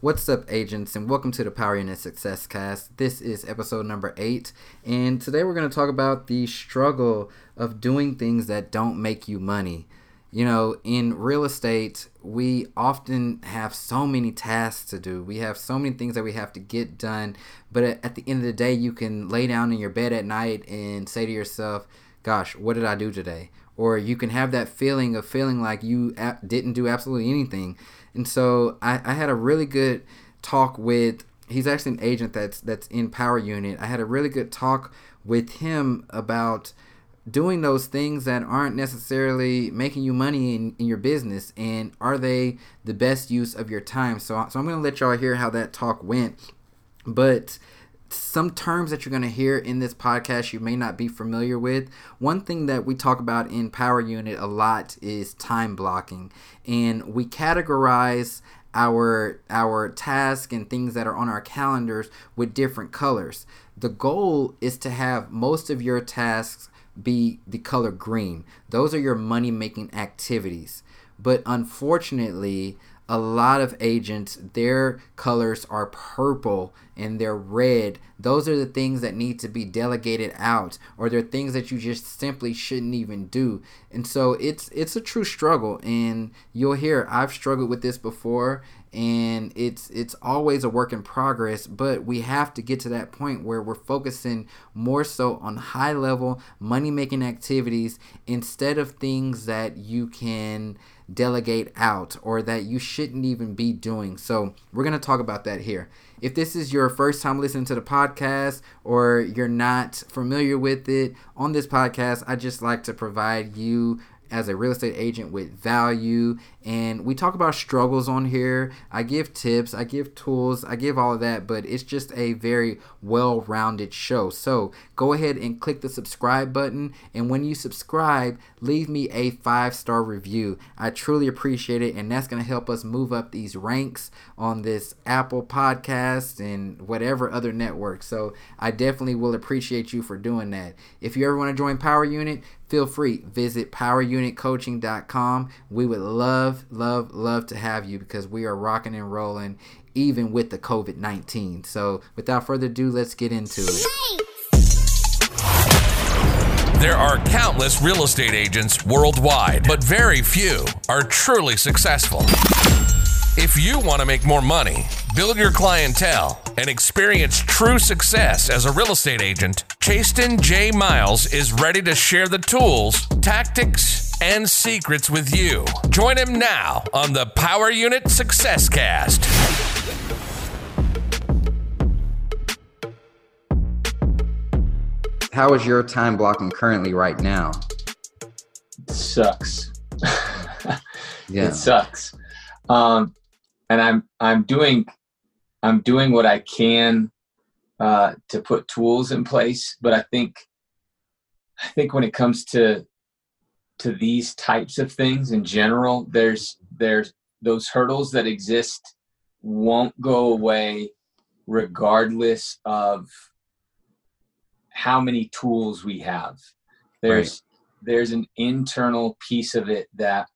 What's up, agents, and welcome to the Power Unit Success Cast. This is episode number eight, and today we're going to talk about the struggle of doing things that don't make you money. You know, in real estate, we often have so many tasks to do. We have so many things that we have to get done, but at the end of the day, you can lay down in your bed at night and say to yourself, Gosh, what did I do today? Or you can have that feeling of feeling like you didn't do absolutely anything and so I, I had a really good talk with he's actually an agent that's that's in Power Unit. I had a really good talk with him about doing those things that aren't necessarily making you money in, in your business and are they the best use of your time so, so i'm going to let y'all hear how that talk went but some terms that you're going to hear in this podcast you may not be familiar with. One thing that we talk about in Power Unit a lot is time blocking, and we categorize our our tasks and things that are on our calendars with different colors. The goal is to have most of your tasks be the color green. Those are your money making activities. But unfortunately, a lot of agents, their colors are purple and they're red. Those are the things that need to be delegated out, or they're things that you just simply shouldn't even do. And so it's it's a true struggle, and you'll hear I've struggled with this before, and it's it's always a work in progress but we have to get to that point where we're focusing more so on high level money making activities instead of things that you can delegate out or that you shouldn't even be doing. So, we're to talk about that here. If this is your first time listening to the podcast or you're not familiar with it, on this podcast, I just like to provide you as a real estate agent with value. And we talk about struggles on here. I give tips, I give tools, I give all of that, but it's just a very well rounded show. So go ahead and click the subscribe button. And when you subscribe, leave me a five star review. I truly appreciate it. And that's going to help us move up these ranks on this Apple podcast and whatever other network. So I definitely will appreciate you for doing that. If you ever want to join Power Unit, feel free visit powerunitcoaching.com we would love love love to have you because we are rocking and rolling even with the covid-19 so without further ado let's get into it. There are countless real estate agents worldwide but very few are truly successful if you want to make more money build your clientele and experience true success as a real estate agent, Chastin J. Miles is ready to share the tools, tactics, and secrets with you. Join him now on the Power Unit Success Cast. How is your time blocking currently right now? It sucks. yeah. It sucks. Um, and I'm I'm doing I'm doing what I can uh, to put tools in place. But I think I think when it comes to to these types of things in general, there's there's those hurdles that exist won't go away regardless of how many tools we have. There's right. there's an internal piece of it that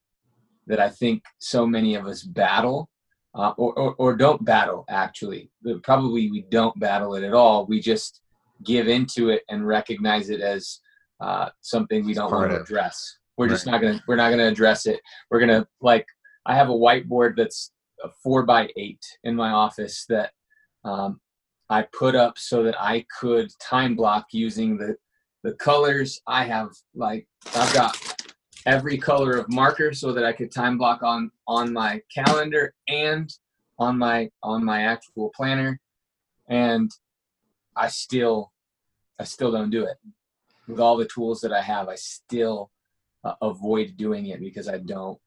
that I think so many of us battle uh, or, or, or don't battle actually. Probably we don't battle it at all. We just give into it and recognize it as uh, something we don't want to address. We're right. just not gonna we're not gonna address it. We're gonna like i have a whiteboard that's a four by eight in my office that um, i put up so that i could time block using the the colors. I have like i've got every color of marker so that I could time block on on my calendar and on my on my actual planner. And I still I still don't do it. With all the tools that I have I still uh, avoid doing it because I don't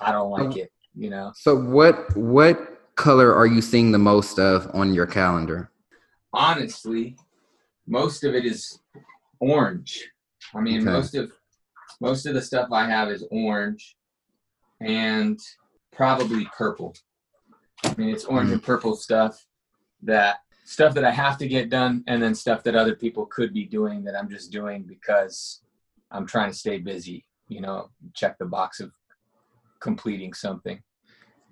I don't like it you know? So what what color are you seeing the most of on your calendar? Honestly most of it is orange. I mean okay. most of most of the stuff I have is orange and probably purple. I mean, it's orange mm. and purple stuff that stuff that I have to get done, and then stuff that other people could be doing that I'm just doing because I'm trying to stay busy. You know, check the box of completing something.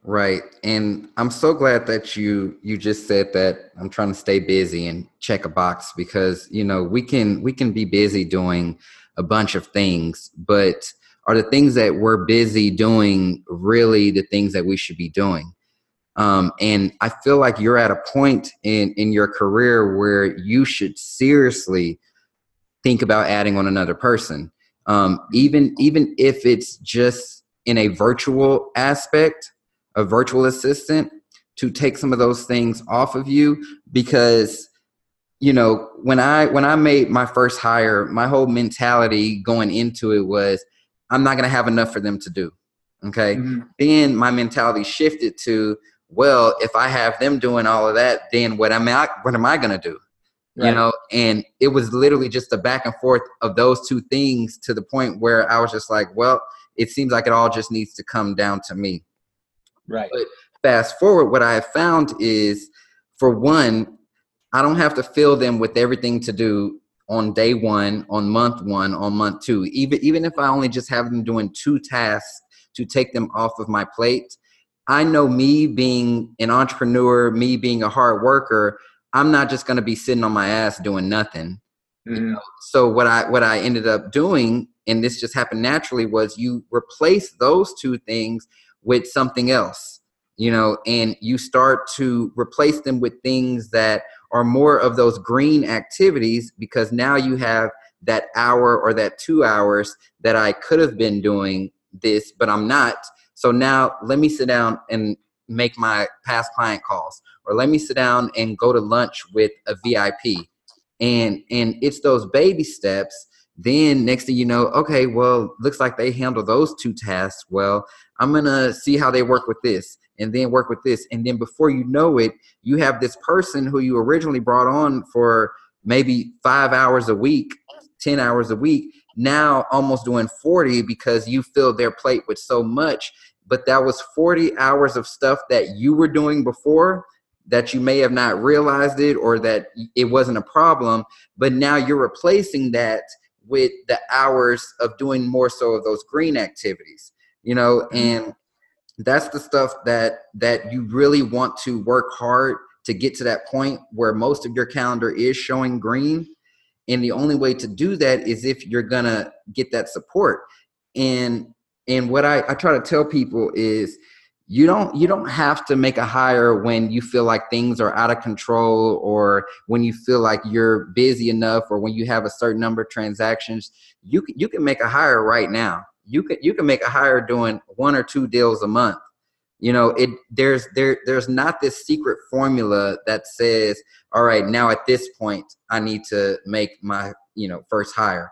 Right. And I'm so glad that you you just said that I'm trying to stay busy and check a box because, you know, we can we can be busy doing a bunch of things, but are the things that we're busy doing really the things that we should be doing? Um, and I feel like you're at a point in in your career where you should seriously think about adding on another person, um, even even if it's just in a virtual aspect a virtual assistant to take some of those things off of you because you know when i when i made my first hire my whole mentality going into it was i'm not going to have enough for them to do okay mm-hmm. then my mentality shifted to well if i have them doing all of that then what am i what am i going to do right. you know and it was literally just a back and forth of those two things to the point where i was just like well it seems like it all just needs to come down to me Right. But fast forward, what I have found is, for one, I don't have to fill them with everything to do on day one, on month one, on month two. Even even if I only just have them doing two tasks to take them off of my plate, I know me being an entrepreneur, me being a hard worker, I'm not just going to be sitting on my ass doing nothing. Mm-hmm. You know? So what I what I ended up doing, and this just happened naturally, was you replace those two things with something else you know and you start to replace them with things that are more of those green activities because now you have that hour or that two hours that i could have been doing this but i'm not. So now let me sit down and make my past client calls or let me sit down and go to lunch with a vip and and it's those baby steps then next thing you know okay well looks like they handle those two tasks well. I'm gonna see how they work with this and then work with this. And then before you know it you have this person who you originally brought on for maybe five hours a week 10 hours a week now almost doing 40 because you filled their plate with so much. But that was 40 hours of stuff that you were doing before that you may have not realized it or that it wasn't a problem. But now you're replacing that with the hours of doing more so of those green activities you know mm-hmm. and that's the stuff that that you really want to work hard to get to that point where most of your calendar is showing green and the only way to do that is if you're gonna get that support and and what I, I try to tell people is you don't you don't have to make a hire when you feel like things are out of control or when you feel like you're busy enough or when you have a certain number of transactions. You can you can make a hire right now. You can you can make a hire doing one or two deals a month. You know it there's there there's not this secret formula that says all right now at this point i need to make my you know first hire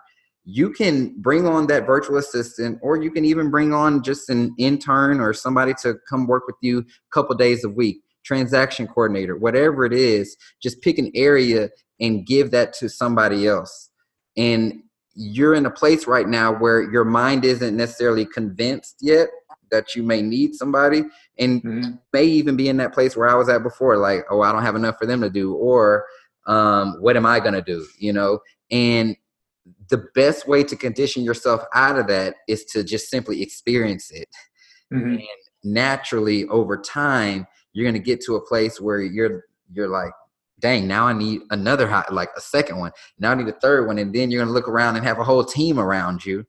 you can bring on that virtual assistant or you can even bring on just an intern or somebody to come work with you a couple days a week transaction coordinator whatever it is just pick an area and give that to somebody else. And you're in a place right now where your mind isn't necessarily convinced yet that you may need somebody and mm-hmm. may even be in that place where i was at before like oh i don't have enough for them to do or um, what am i going to do? you know? And the best way to condition yourself out of that is to just simply experience it. Mm-hmm. And naturally, over time, you're going to get to a place where you're you're like, dang, now I need another hot, like a second one. Now I need a third one, and then you're going to look around and have a whole team around you,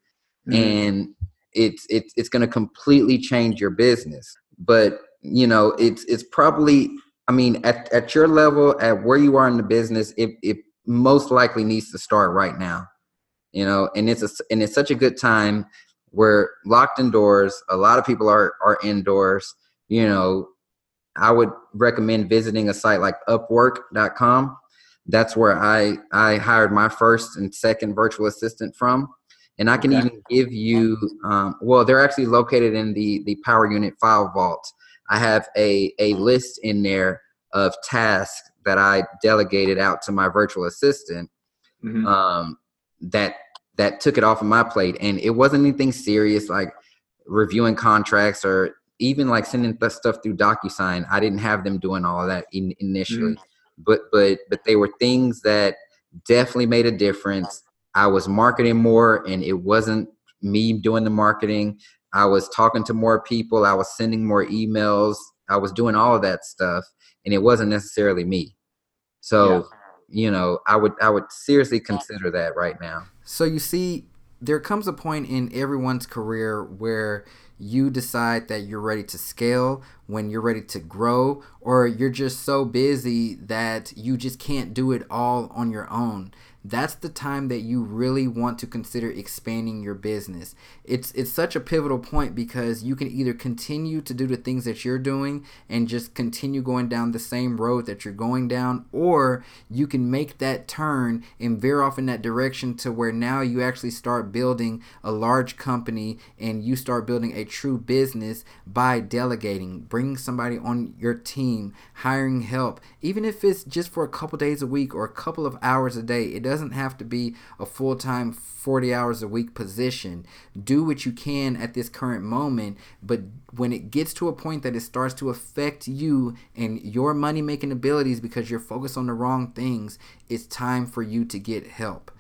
mm-hmm. and it's it's it's going to completely change your business. But you know, it's it's probably, I mean, at at your level, at where you are in the business, it it most likely needs to start right now you know and it's a, and it's such a good time we're locked indoors a lot of people are are indoors you know. I would recommend visiting a site like upwork.com that's where i i hired my first and second virtual assistant from. And i can okay. even give you um, well they're actually located in the the power unit file vault. I have a a list in there of tasks that i delegated out to my virtual assistant. Mm-hmm. um, that that took it off of my plate and it wasn't anything serious like reviewing contracts or even like sending the stuff through DocuSign. I didn't have them doing all of that in, initially, mm-hmm. but but but they were things that definitely made a difference. I was marketing more, and it wasn't me doing the marketing. I was talking to more people, I was sending more emails, I was doing all of that stuff, and it wasn't necessarily me. So, yeah. You know, I would I would seriously consider that right now. So you see, there comes a point in everyone's career where you decide that you're ready to scale, when you're ready to grow, or you're just so busy that you just can't do it all on your own that's the time that you really want to consider expanding your business. It's it's such a pivotal point because you can either continue to do the things that you're doing and just continue going down the same road that you're going down or you can make that turn and veer off in that direction to where now you actually start building a large company and you start building a true business by delegating, bringing somebody on your team, hiring help, even if it's just for a couple days a week or a couple of hours a day. It doesn't have to be a full time 40 hours a week position. Do what you can at this current moment, but when it gets to a point that it starts to affect you and your money making abilities because you're focused on the wrong things, it's time for you to get help.